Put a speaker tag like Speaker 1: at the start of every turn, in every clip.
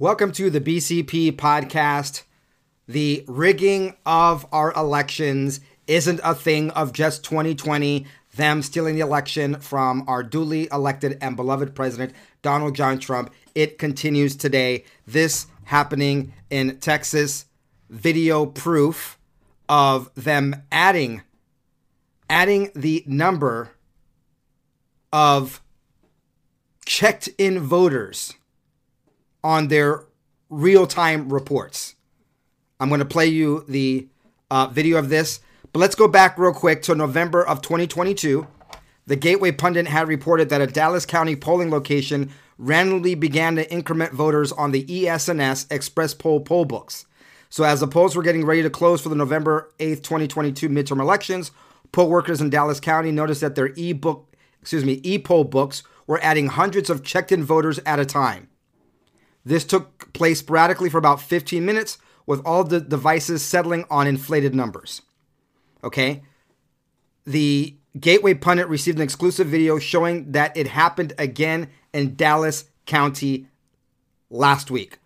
Speaker 1: Welcome to the BCP podcast. The rigging of our elections isn't a thing of just 2020, them stealing the election from our duly elected and beloved president, Donald John Trump. It continues today. This happening in Texas. Video proof of them adding adding the number of checked in voters on their real time reports. I'm going to play you the uh, video of this, but let's go back real quick to November of 2022. The Gateway Pundit had reported that a Dallas County polling location randomly began to increment voters on the ES&S Express Poll poll books. So, as the polls were getting ready to close for the November 8th, 2022 midterm elections, poll workers in Dallas County noticed that their e-book, excuse me, e-poll books were adding hundreds of checked-in voters at a time. This took place sporadically for about 15 minutes, with all the devices settling on inflated numbers. Okay? The Gateway Pundit received an exclusive video showing that it happened again in Dallas County last week.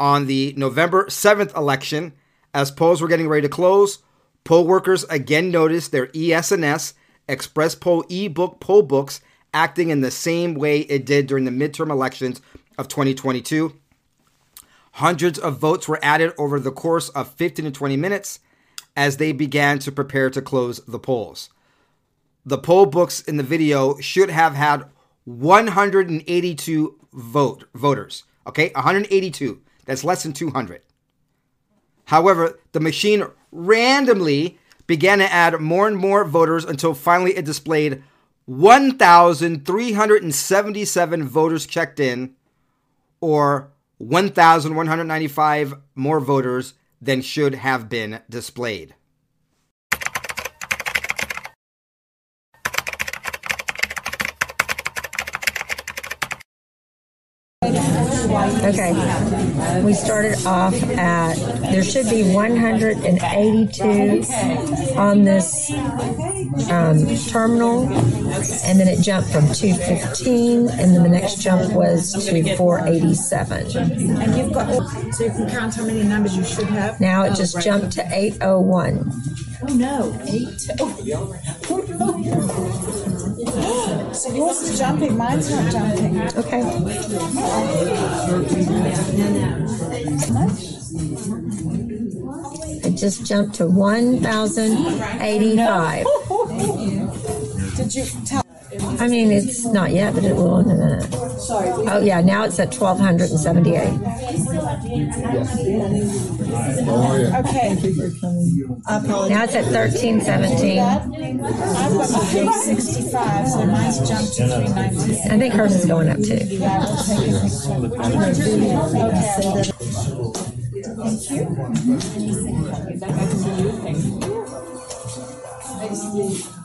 Speaker 1: On the November 7th election, as polls were getting ready to close, poll workers again noticed their ES&S Express Poll e-book poll books acting in the same way it did during the midterm elections of 2022. Hundreds of votes were added over the course of 15 to 20 minutes as they began to prepare to close the polls. The poll books in the video should have had 182 vote voters. Okay, 182. That's less than 200. However, the machine randomly began to add more and more voters until finally it displayed 1,377 voters checked in, or 1,195 more voters than should have been displayed.
Speaker 2: Okay. We started off at, there should be 182 on this um, terminal, and then it jumped from 215, and then the next jump was to 487.
Speaker 3: And you've got, so you can count how many numbers you should have?
Speaker 2: Now it just jumped to 801.
Speaker 3: Oh no, eight. Oh, no. So yours is jumping, mine's not jumping.
Speaker 2: Okay. It just jumped to 1,085.
Speaker 3: Did you tell?
Speaker 2: I mean, it's not yet, but it will in a minute. Oh, yeah, now it's at 1,278.
Speaker 3: Okay.
Speaker 2: Now it's at 1317.
Speaker 3: I've got 365, so mine's jumped to 390.
Speaker 2: I think hers is going up too.
Speaker 3: Okay. Thank you.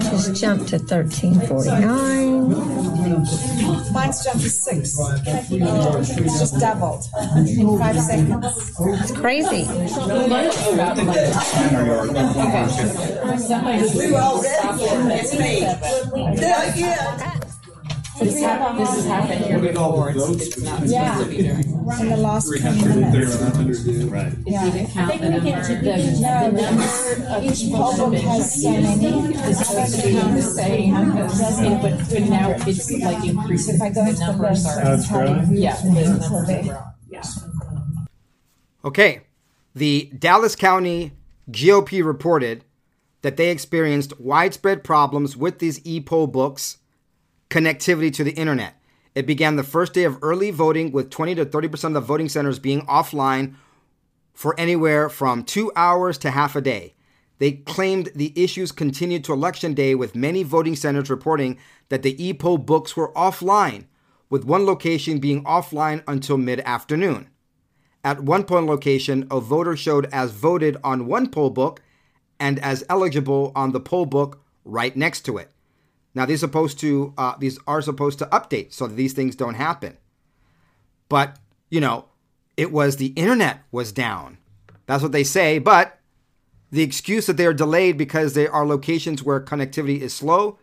Speaker 2: Just jumped to 1349.
Speaker 3: Mine's jumped to six. It's just doubled in five seconds.
Speaker 2: It's crazy.
Speaker 4: This, hap- this has happened here before. It's, it's not
Speaker 3: Yeah.
Speaker 4: supposed to be doing.
Speaker 3: In the last 20 minutes.
Speaker 4: If you can count the number, the, number of
Speaker 3: each
Speaker 4: people have
Speaker 3: poll
Speaker 4: been
Speaker 3: has so many.
Speaker 4: is supposed to be the same, and- but, but now it's like increasing.
Speaker 3: If I go
Speaker 4: The
Speaker 3: into the
Speaker 4: numbers
Speaker 3: list,
Speaker 4: are,
Speaker 3: it's having.
Speaker 4: yeah, the numbers are growing.
Speaker 1: Okay. The Dallas County GOP reported that they experienced widespread problems with these e poll books connectivity to the internet. It began the first day of early voting with 20 to 30% of the voting centers being offline for anywhere from two hours to half a day. They claimed the issues continued to election day, with many voting centers reporting that the e poll books were offline, with one location being offline until mid afternoon. At one polling location, a voter showed as voted on one poll book and as eligible on the poll book right next to it. Now these supposed to uh, these are supposed to update so that these things don't happen. But you know, it was the internet was down. That's what they say. But the excuse that they are delayed because they are locations where connectivity is slow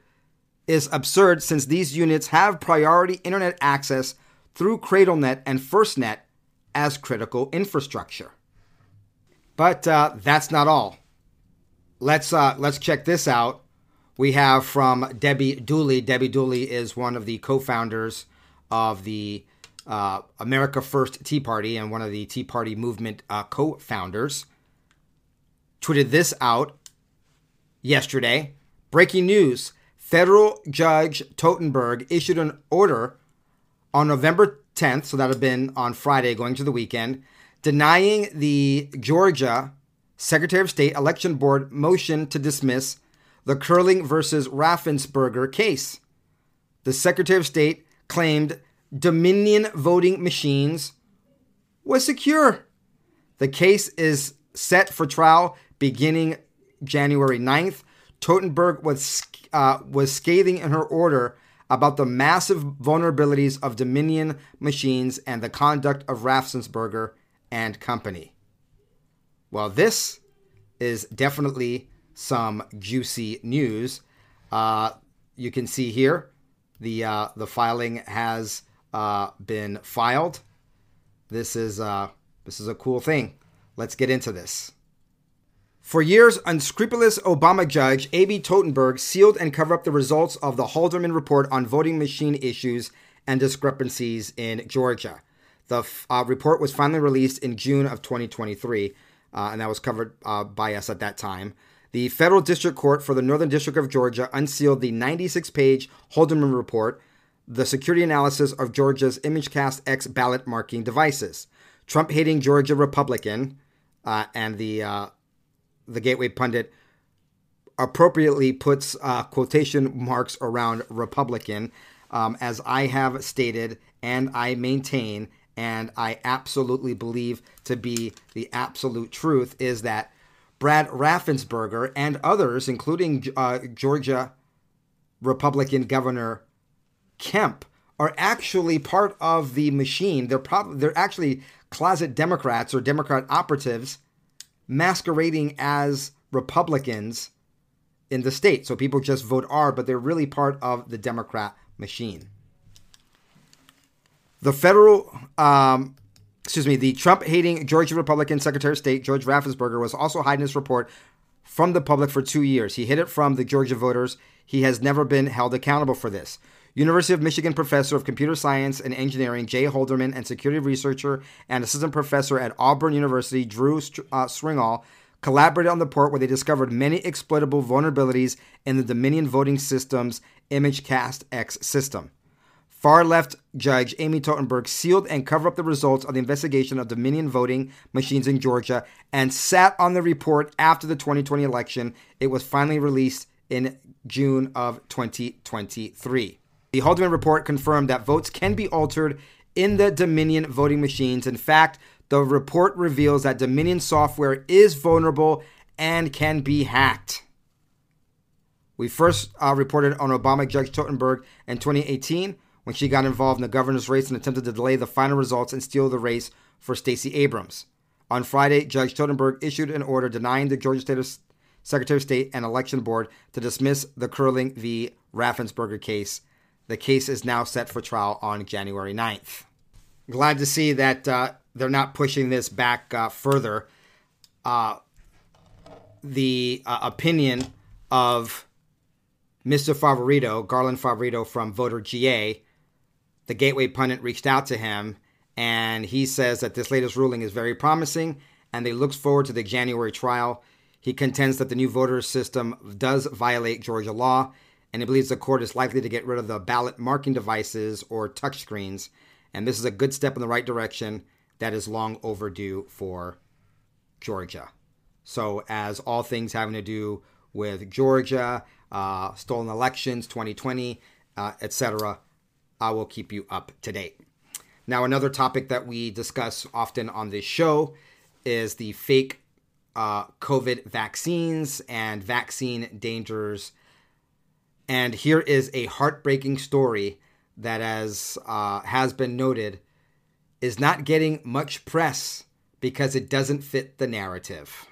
Speaker 1: is absurd since these units have priority internet access through CradleNet and FirstNet as critical infrastructure. But uh, that's not all. Let's uh, let's check this out. We have from Debbie Dooley. Debbie Dooley is one of the co-founders of the uh, America First Tea Party and one of the Tea Party movement uh, co-founders. Tweeted this out yesterday. Breaking news: Federal Judge Totenberg issued an order on November 10th, so that have been on Friday, going to the weekend, denying the Georgia Secretary of State Election Board motion to dismiss the Curling versus Raffensperger case. The Secretary of State claimed Dominion voting machines was secure. The case is set for trial beginning January 9th. Totenberg was, uh, was scathing in her order about the massive vulnerabilities of Dominion machines and the conduct of Raffensperger and company. Well, this is definitely some juicy news. Uh, you can see here the uh, the filing has uh, been filed. This is uh, this is a cool thing. Let's get into this. For years, unscrupulous Obama judge A.B. Totenberg sealed and covered up the results of the Halderman report on voting machine issues and discrepancies in Georgia. The uh, report was finally released in June of 2023, uh, and that was covered uh, by us at that time. The Federal District Court for the Northern District of Georgia unsealed the 96 page Halderman report, the security analysis of Georgia's ImageCast X ballot marking devices. Trump hating Georgia Republican uh, and the uh, the Gateway pundit appropriately puts uh, quotation marks around Republican, um, as I have stated and I maintain, and I absolutely believe to be the absolute truth, is that Brad Raffensperger and others, including uh, Georgia Republican Governor Kemp, are actually part of the machine. They're prob- they're actually closet Democrats or Democrat operatives masquerading as Republicans in the state. So people just vote R, but they're really part of the Democrat machine. The federal, um, excuse me, the Trump hating Georgia Republican Secretary of State, George Raffensperger, was also hiding his report from the public for two years. He hid it from the Georgia voters. He has never been held accountable for this. University of Michigan professor of computer science and engineering Jay Halderman and security researcher and assistant professor at Auburn University Drew uh, Springall collaborated on the report where they discovered many exploitable vulnerabilities in the Dominion voting system's ImageCast X system. Far left judge Amy Totenberg sealed and covered up the results of the investigation of Dominion voting machines in Georgia and sat on the report after the 2020 election. It was finally released in June of 2023. The Halderman report confirmed that votes can be altered in the Dominion voting machines. In fact, the report reveals that Dominion software is vulnerable and can be hacked. We first uh, reported on Obama Judge Totenberg in 2018 when she got involved in the governor's race and attempted to delay the final results and steal the race for Stacey Abrams. On Friday, Judge Totenberg issued an order denying the Georgia State Secretary of State and Election Board to dismiss the Curling v. Raffensperger case. The case is now set for trial on January 9th. Glad to see that uh, they're not pushing this back uh, further. Uh, the uh, opinion of Mr. Favorito, Garland Favorito from Voter GA, the Gateway pundit reached out to him and he says that this latest ruling is very promising and they looks forward to the January trial. He contends that the new voter system does violate Georgia law and he believes the court is likely to get rid of the ballot marking devices or touchscreens. And this is a good step in the right direction that is long overdue for Georgia. So, as all things having to do with Georgia, uh, stolen elections, 2020, uh, etc., I will keep you up to date. Now, another topic that we discuss often on this show is the fake uh, COVID vaccines and vaccine dangers. And here is a heartbreaking story that, as uh, has been noted, is not getting much press because it doesn't fit the narrative.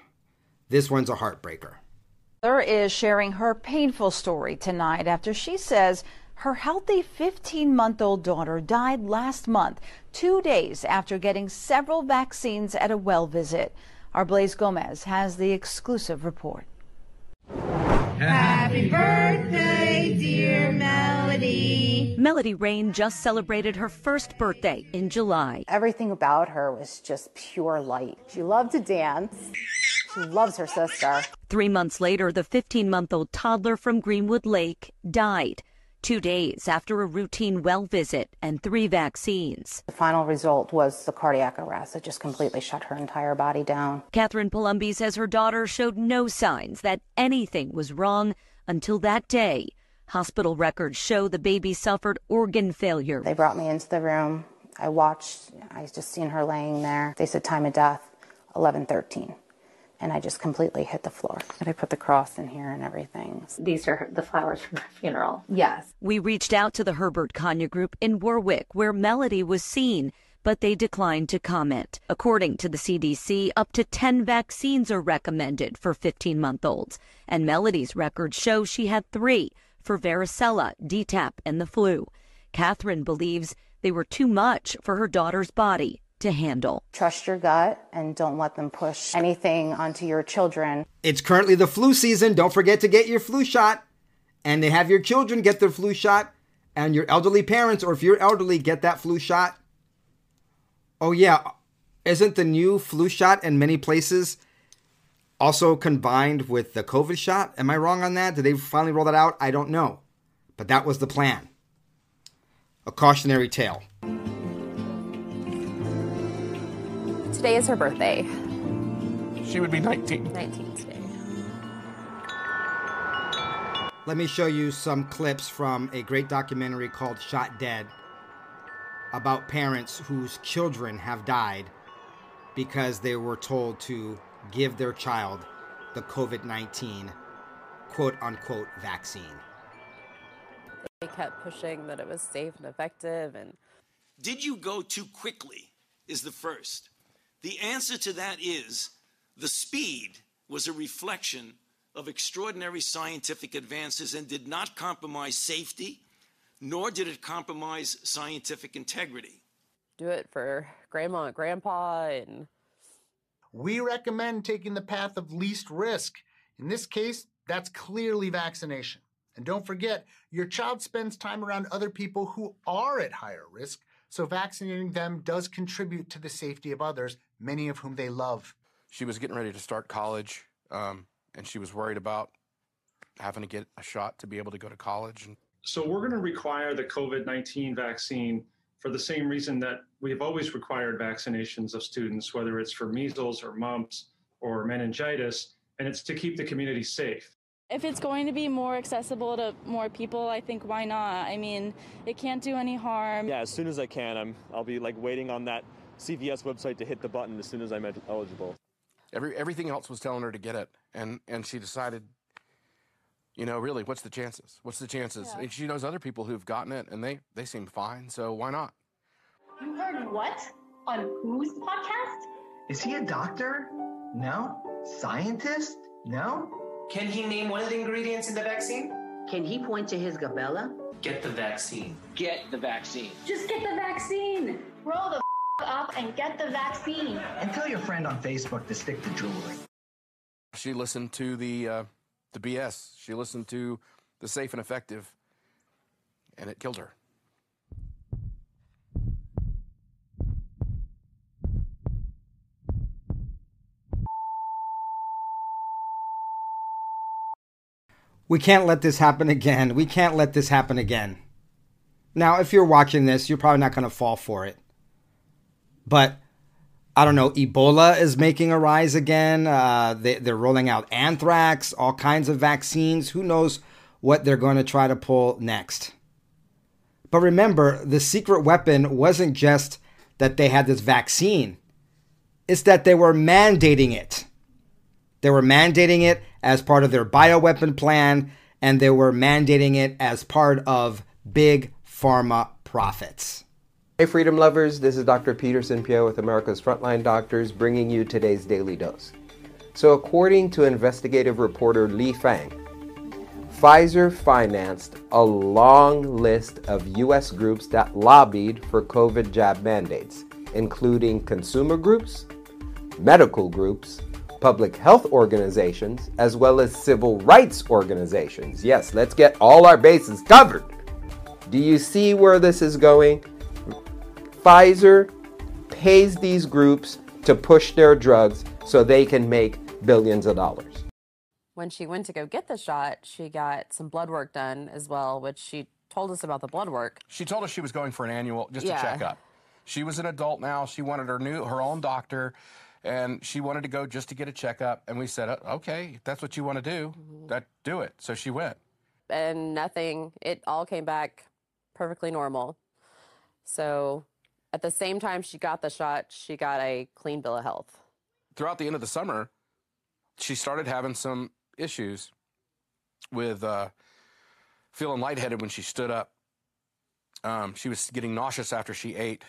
Speaker 1: This one's a heartbreaker.
Speaker 5: Mother is sharing her painful story tonight after she says her healthy 15 month old daughter died last month, two days after getting several vaccines at a well visit. Our Blaise Gomez has the exclusive report.
Speaker 6: Happy birthday, dear Melody.
Speaker 7: Melody Rain just celebrated her first birthday in July.
Speaker 8: Everything about her was just pure light. She loved to dance. She loves her sister.
Speaker 7: Three months later, the 15 month old toddler from Greenwood Lake died two days after a routine well visit and three vaccines.
Speaker 8: The final result was the cardiac arrest. It just completely shut her entire body down.
Speaker 7: Catherine Palumbi says her daughter showed no signs that anything was wrong until that day. Hospital records show the baby suffered organ failure.
Speaker 8: They brought me into the room. I watched, I just seen her laying there. They said time of death, 1113 and I just completely hit the floor. And I put the cross in here and everything.
Speaker 9: These are the flowers from her funeral.
Speaker 8: Yes.
Speaker 7: We reached out to the Herbert Kanye Group in Warwick, where Melody was seen, but they declined to comment. According to the CDC, up to 10 vaccines are recommended for 15 month olds, and Melody's records show she had three for varicella, DTaP, and the flu. Catherine believes they were too much for her daughter's body to handle.
Speaker 8: Trust your gut and don't let them push anything onto your children.
Speaker 1: It's currently the flu season. Don't forget to get your flu shot. And they have your children get their flu shot and your elderly parents, or if you're elderly, get that flu shot. Oh, yeah. Isn't the new flu shot in many places also combined with the COVID shot? Am I wrong on that? Did they finally roll that out? I don't know. But that was the plan. A cautionary tale.
Speaker 10: Today is her birthday.
Speaker 11: She would be 19.
Speaker 10: 19 today.
Speaker 1: Let me show you some clips from a great documentary called Shot Dead about parents whose children have died because they were told to give their child the COVID 19 quote unquote vaccine.
Speaker 12: They kept pushing that it was safe and effective and
Speaker 13: Did you go too quickly? Is the first. The answer to that is the speed was a reflection of extraordinary scientific advances and did not compromise safety, nor did it compromise scientific integrity.
Speaker 12: Do it for grandma and grandpa and
Speaker 14: we recommend taking the path of least risk. In this case, that's clearly vaccination. And don't forget, your child spends time around other people who are at higher risk, so vaccinating them does contribute to the safety of others, many of whom they love.
Speaker 11: She was getting ready to start college, um, and she was worried about having to get a shot to be able to go to college.
Speaker 15: So we're going to require the COVID 19 vaccine for the same reason that we've always required vaccinations of students, whether it's for measles or mumps or meningitis, and it's to keep the community safe.
Speaker 16: If it's going to be more accessible to more people, I think why not? I mean, it can't do any harm.
Speaker 17: Yeah, as soon as I can, I'm I'll be like waiting on that CVS website to hit the button as soon as I'm eligible.
Speaker 11: Every everything else was telling her to get it, and and she decided, you know, really, what's the chances? What's the chances?
Speaker 18: Yeah.
Speaker 11: And she knows other people who've gotten it, and they they seem fine. So why not?
Speaker 18: You heard what? On whose podcast?
Speaker 19: Is he a doctor? No. Scientist? No.
Speaker 20: Can he name one of the ingredients in the vaccine?
Speaker 21: Can he point to his glabella?
Speaker 20: Get the vaccine. Get the vaccine.
Speaker 18: Just get the vaccine. Roll the f- up and get the vaccine.
Speaker 19: And tell your friend on Facebook to stick to jewelry.
Speaker 11: She listened to the uh, the BS. She listened to the safe and effective, and it killed her.
Speaker 1: We can't let this happen again. We can't let this happen again. Now, if you're watching this, you're probably not going to fall for it. But I don't know, Ebola is making a rise again. Uh, they, they're rolling out anthrax, all kinds of vaccines. Who knows what they're going to try to pull next? But remember, the secret weapon wasn't just that they had this vaccine, it's that they were mandating it. They were mandating it as part of their bioweapon plan, and they were mandating it as part of big pharma profits.
Speaker 22: Hey, freedom lovers, this is Dr. Peterson Pierre with America's Frontline Doctors bringing you today's Daily Dose. So, according to investigative reporter Lee Fang, Pfizer financed a long list of U.S. groups that lobbied for COVID jab mandates, including consumer groups, medical groups, public health organizations, as well as civil rights organizations. Yes, let's get all our bases covered. Do you see where this is going? Pfizer pays these groups to push their drugs so they can make billions of dollars.
Speaker 12: When she went to go get the shot, she got some blood work done as well, which she told us about the blood work.
Speaker 11: She told us she was going for an annual, just
Speaker 12: Yeah.
Speaker 11: a checkup. She was an adult now. She wanted her new, her own doctor, and she wanted to go just to get a checkup. And we said, "Uh, okay, if that's what you want to do, that do it. So she went.
Speaker 12: and nothing, it all came back perfectly normal. So at the same time she got the shot, she got a clean bill of health.
Speaker 11: Throughout the end of the summer, she started having some issues with uh, feeling lightheaded when she stood up. Um, she was getting nauseous after she ate.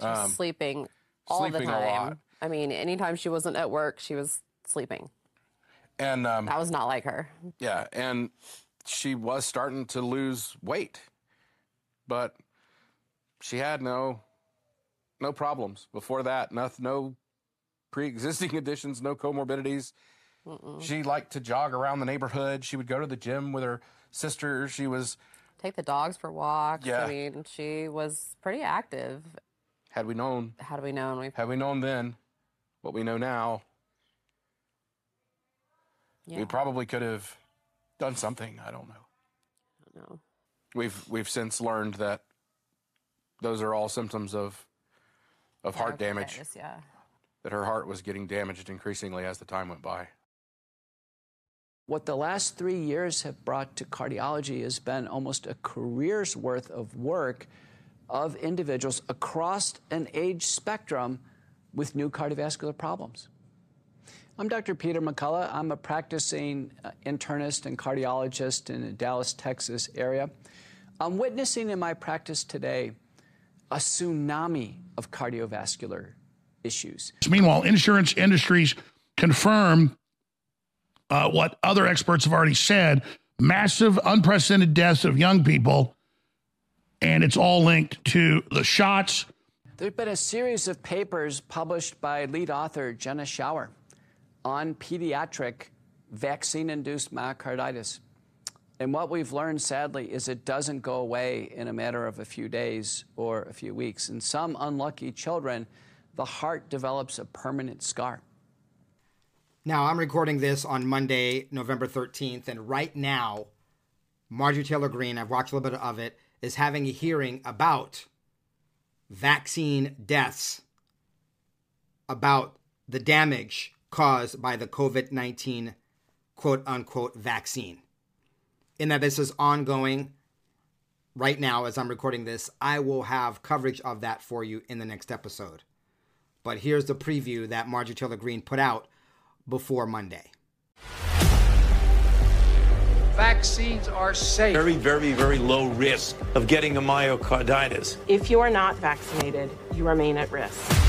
Speaker 12: She was
Speaker 11: Um,
Speaker 12: sleeping all
Speaker 11: sleeping
Speaker 12: the time. I mean, anytime she wasn't at work, she was sleeping.
Speaker 11: and um,
Speaker 12: That was not like her.
Speaker 11: Yeah, and she was starting to lose weight, but she had no no problems before that. No, no pre-existing conditions, no comorbidities.
Speaker 12: Mm-mm.
Speaker 11: She liked to jog around the neighborhood. She would go to the gym with her sister. She was
Speaker 12: Take the dogs for walks.
Speaker 11: Yeah.
Speaker 12: I mean, she was pretty active.
Speaker 11: had we known
Speaker 12: Had we known, we
Speaker 11: had we known then what we know now,
Speaker 12: Yeah.
Speaker 11: we probably could have done something. I don't know.
Speaker 12: know.
Speaker 11: We've we've since learned that those are all symptoms of of heart damage.
Speaker 12: Yes, yeah.
Speaker 11: That her heart was getting damaged increasingly as the time went by.
Speaker 23: What the last three years have brought to cardiology has been almost a career's worth of work of individuals across an age spectrum with new cardiovascular problems. I'm Dr. Peter McCullough. I'm a practicing uh, internist and cardiologist in the Dallas, Texas area. I'm witnessing in my practice today a tsunami of cardiovascular issues.
Speaker 24: Meanwhile, insurance industries confirm uh, what other experts have already said massive, unprecedented deaths of young people. And it's all linked to the shots.
Speaker 23: There's been a series of papers published by lead author Jenna Schauer on pediatric vaccine induced myocarditis. And what we've learned, sadly, is it doesn't go away in a matter of a few days or a few weeks. In some unlucky children, the heart develops a permanent scar.
Speaker 1: Now, I'm recording this on Monday, November 13th, and right now, Marjorie Taylor Greene, I've watched a little bit of it, is having a hearing about vaccine deaths, about the damage caused by the COVID 19 quote unquote vaccine. In that this is ongoing right now as I'm recording this, I will have coverage of that for you in the next episode. But here's the preview that Marjorie Taylor Greene put out before Monday.
Speaker 25: vaccines are safe.
Speaker 26: Very, very, very low risk of getting a myocarditis.
Speaker 27: If you are not vaccinated, you remain at risk.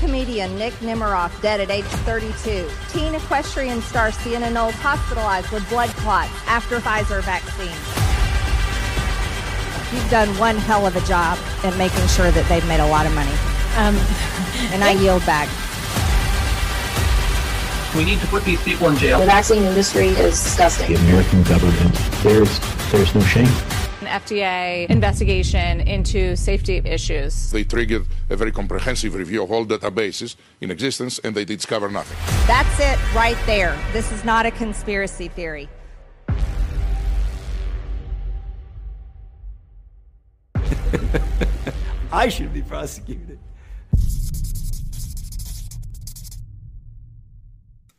Speaker 28: Comedian Nick Nemiroff dead at age 32. Teen equestrian star Sienna Knowles hospitalized with blood clots after Pfizer vaccine. You've done one hell of a job at making sure that they've made a lot of money. Um, and I yield back.
Speaker 20: We need to put these people in jail.
Speaker 18: The vaccine industry is disgusting.
Speaker 29: The American government, there's, there's no shame.
Speaker 30: An FDA investigation into safety issues.
Speaker 31: They triggered a very comprehensive review of all databases in existence and they discover nothing.
Speaker 28: That's it right there. This is not a conspiracy theory.
Speaker 32: I should be prosecuted.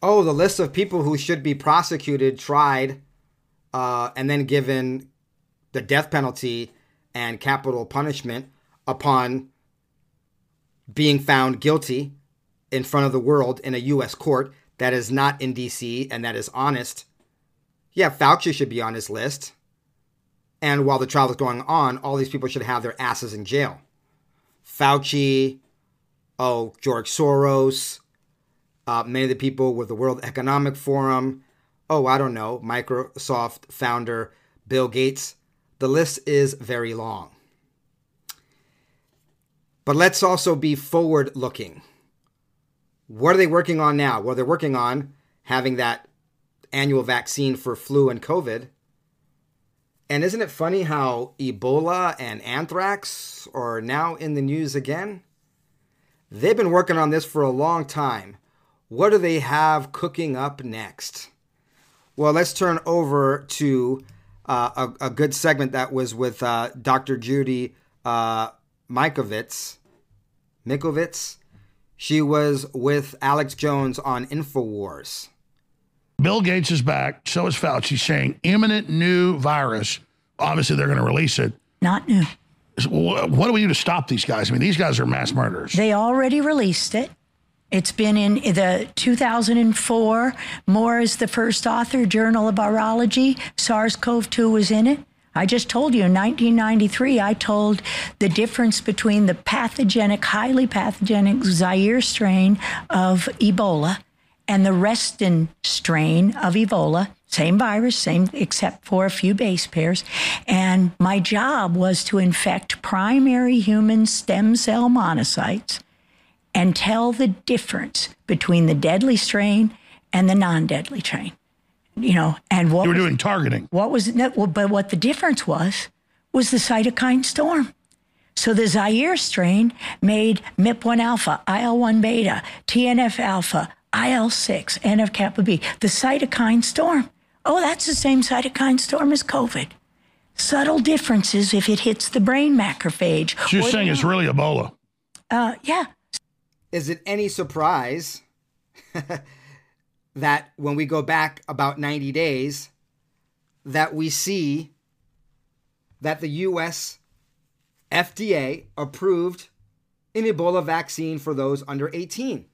Speaker 1: Oh, the list of people who should be prosecuted, tried, uh, and then given the death penalty and capital punishment upon being found guilty in front of the world in a U.S. court that is not in D.C. and that is honest. Yeah, Fauci should be on his list. And while the trial is going on, all these people should have their asses in jail. Fauci, oh, George Soros, uh, many of the people with the World Economic Forum, oh, I don't know, Microsoft founder Bill Gates. The list is very long. But let's also be forward looking. What are they working on now? Well, they're working on having that annual vaccine for flu and COVID. And isn't it funny how Ebola and anthrax are now in the news again? They've been working on this for a long time. What do they have cooking up next? Well, let's turn over to a, a, good segment that was with uh, Dr. Judy uh, Mikovits. Mikovits. She was with Alex Jones on InfoWars.
Speaker 24: Bill Gates is back. So is Fauci saying imminent new virus. Obviously, they're going to release it.
Speaker 33: Not new.
Speaker 24: What do we do to stop these guys? I mean, these guys are mass murderers.
Speaker 33: They already released it. It's been in the 2004. Moore is the first author, Journal of Virology. SARS CoV 2 was in it. I just told you in 1993, I told the difference between the pathogenic, highly pathogenic Zaire strain of Ebola and the Reston strain of Ebola. Same virus, same except for a few base pairs. And my job was to infect primary human stem cell monocytes and tell the difference between the deadly strain and the non-deadly strain. You know, and what
Speaker 24: you were
Speaker 33: was,
Speaker 24: doing targeting.
Speaker 33: What was but what the difference was was the cytokine storm. So the Zaire strain made MIP1 alpha, IL1 beta, TNF alpha, IL6, NF kappa B, the cytokine storm. Oh, that's the same cytokine storm as COVID. Subtle differences if it hits the brain macrophage.
Speaker 24: So you're saying it's really Ebola?
Speaker 33: Uh, yeah.
Speaker 1: Is it any surprise that when we go back about 90 days, that we see that the U.S. FDA approved an Ebola vaccine for those under 18?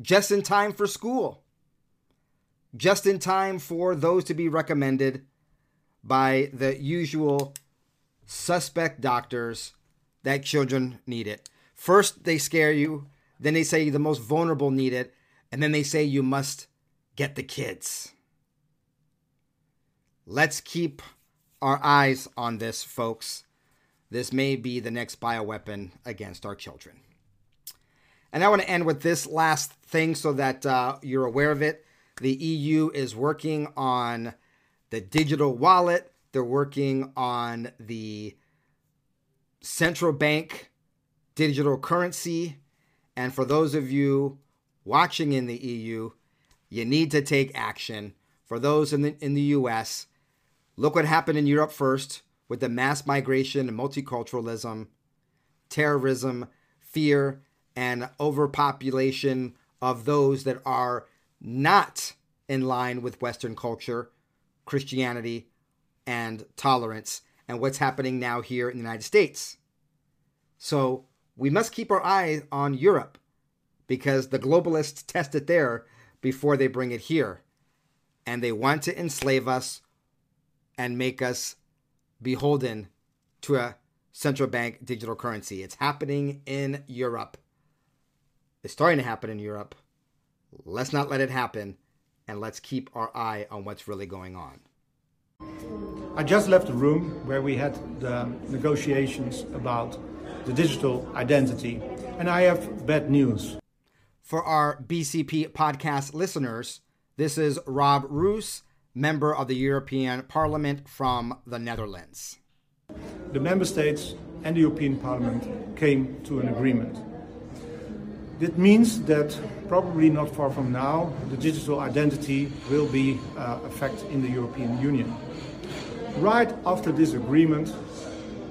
Speaker 1: Just in time for school. Just in time for those to be recommended by the usual suspect doctors that children need it. First, they scare you. Then they say the most vulnerable need it. And then they say you must get the kids. Let's keep our eyes on this, folks. This may be the next bioweapon against our children. And I want to end with this last thing so that uh, you're aware of it. The EU is working on the digital wallet, they're working on the central bank digital currency. And for those of you watching in the EU, you need to take action. For those in the, in the US, look what happened in Europe first with the mass migration and multiculturalism, terrorism, fear, and overpopulation of those that are not in line with Western culture, Christianity, and tolerance, and what's happening now here in the United States. So we must keep our eye on Europe because the globalists test it there before they bring it here. and they want to enslave us and make us beholden to a central bank digital currency. It's happening in Europe. It's starting to happen in Europe. Let's not let it happen, and let's keep our eye on what's really going on.
Speaker 25: I just left the room where we had the negotiations about the digital identity, and I have bad news.
Speaker 1: For our BCP podcast listeners, this is Rob Roos, member of the European Parliament from the Netherlands.
Speaker 25: The member states and the European Parliament came to an agreement. It means that probably not far from now, the digital identity will be uh, a fact in the European Union. Right after this agreement,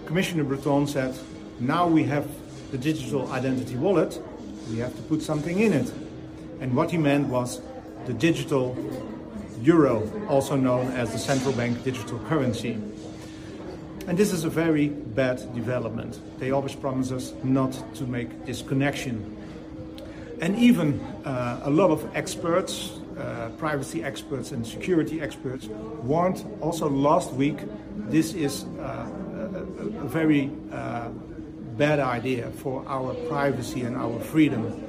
Speaker 25: Commissioner Breton said, now we have the digital identity wallet, we have to put something in it. And what he meant was the digital euro, also known as the central bank digital currency. And this is a very bad development. They always promise us not to make this connection. And even uh, a lot of experts, uh, privacy experts and security experts, warned also last week this is uh, a, a, very uh, bad idea for our privacy and our freedom.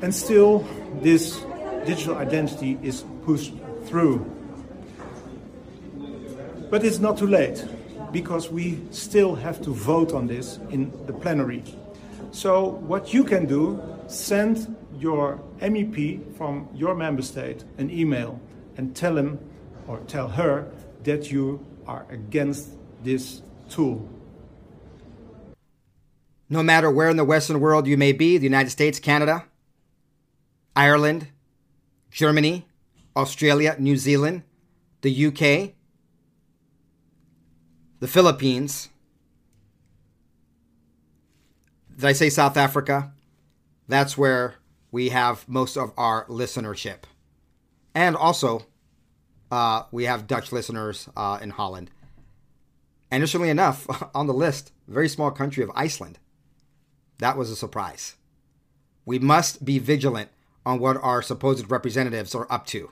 Speaker 25: And still, this digital identity is pushed through. But it's not too late because we still have to vote on this in the plenary. So, what you can do, send your MEP from your member state an email and tell him or tell her that you are against this tool.
Speaker 1: No matter where in the Western world you may be the United States, Canada, Ireland, Germany, Australia, New Zealand, the UK, the Philippines. Did I say South Africa? That's where we have most of our listenership. And also, uh, we have Dutch listeners uh, in Holland. And interestingly enough, on the list, very small country of Iceland. That was a surprise. We must be vigilant on what our supposed representatives are up to.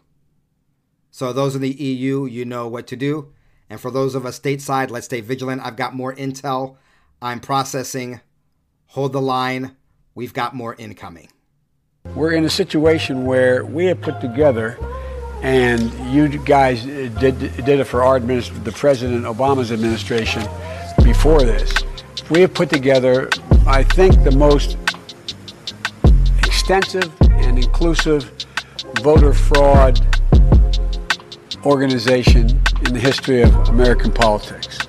Speaker 1: So, those in the EU, you know what to do. And for those of us stateside, let's stay vigilant. I've got more intel. I'm processing. Hold the line. We've got more incoming.
Speaker 34: We're in a situation where we have put together, and you guys did, did it for our the President Obama's administration before this. We have put together, I think, the most extensive and inclusive voter fraud organization in the history of American politics.